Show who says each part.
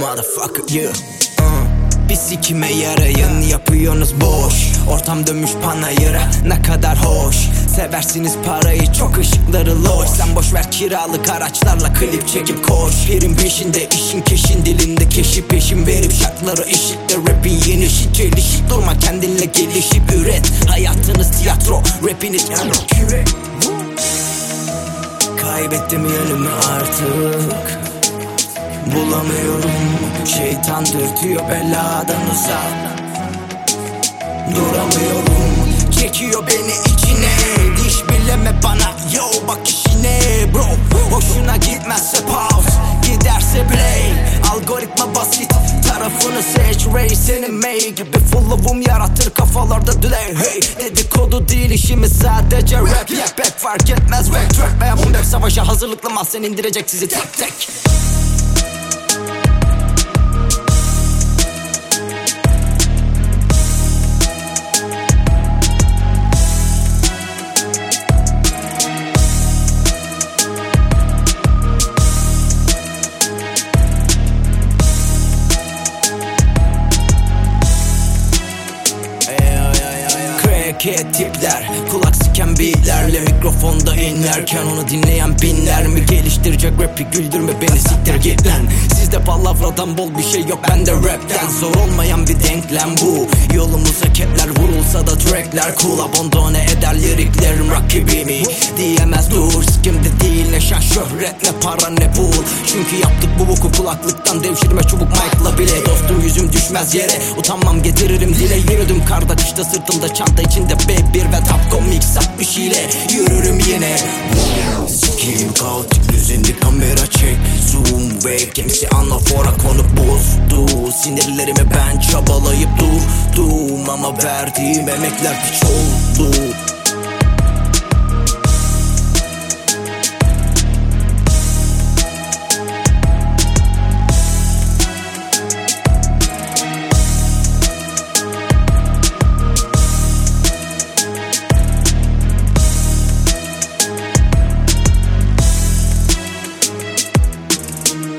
Speaker 1: motherfucker yeah. Uh. Bir sikime yarayın yapıyorsunuz boş. Ortam dönmüş panayıra ne kadar hoş. Seversiniz parayı çok ışıkları loş. Sen boş ver kiralık araçlarla klip çekip koş. Pirin peşinde işin keşin dilinde. Keşif peşin Verip şartları eşitle. Rapin yeni şit çelişik Durma kendinle gelişip üret. Hayatınız tiyatro rapiniz yani küre Kaybettim yönümü artık Bulamıyorum. Şeytan dürtüyor beladan uzak. Duramıyorum. Çekiyor beni içine. Diş bileme bana. Yo bak işine bro. Hoşuna gitmezse pause Giderse play. Algoritma basit. Tarafını seç Ray senin May gibi. Follow'um yaratır kafalarda delay. Hey dedikodu değil işimiz sadece rap. Yap hep fark etmez. Rap trap veya boom Savaşa hazırlıklı mahzen indirecek sizi. Tek tek Crackhead tipler Kulak siken beatlerle Mikrofonda inlerken onu dinleyen binler mi? Geliştirecek rapi güldürme beni siktir git lan. Sizde palavradan bol bir şey yok bende rapten. Zor olmayan bir denklem bu. Yolumuza kepler vurulsa da trackler Cool. Abandone eder liriklerim rakibimi Diyemez dur sikimde değil. Ne şan şöhret ne para ne pul Çünkü yaptık bu boku kulaklıktan devşirme çubuk mic'la bile. Dostum yüzüm düşmez yere. Utanmam getiririm dile Yürüdüm. Karda kışta sırtımda çanta içinde B1 ve Tapcom Mix 60 ile Yürürüm yine. Sikiyim kaotik düzenli kamera çek. Zoom webcamsi anafora konu bozdu. Sinirlerimi ben çabalayıp durdum Ama verdiğim emekler piç oldu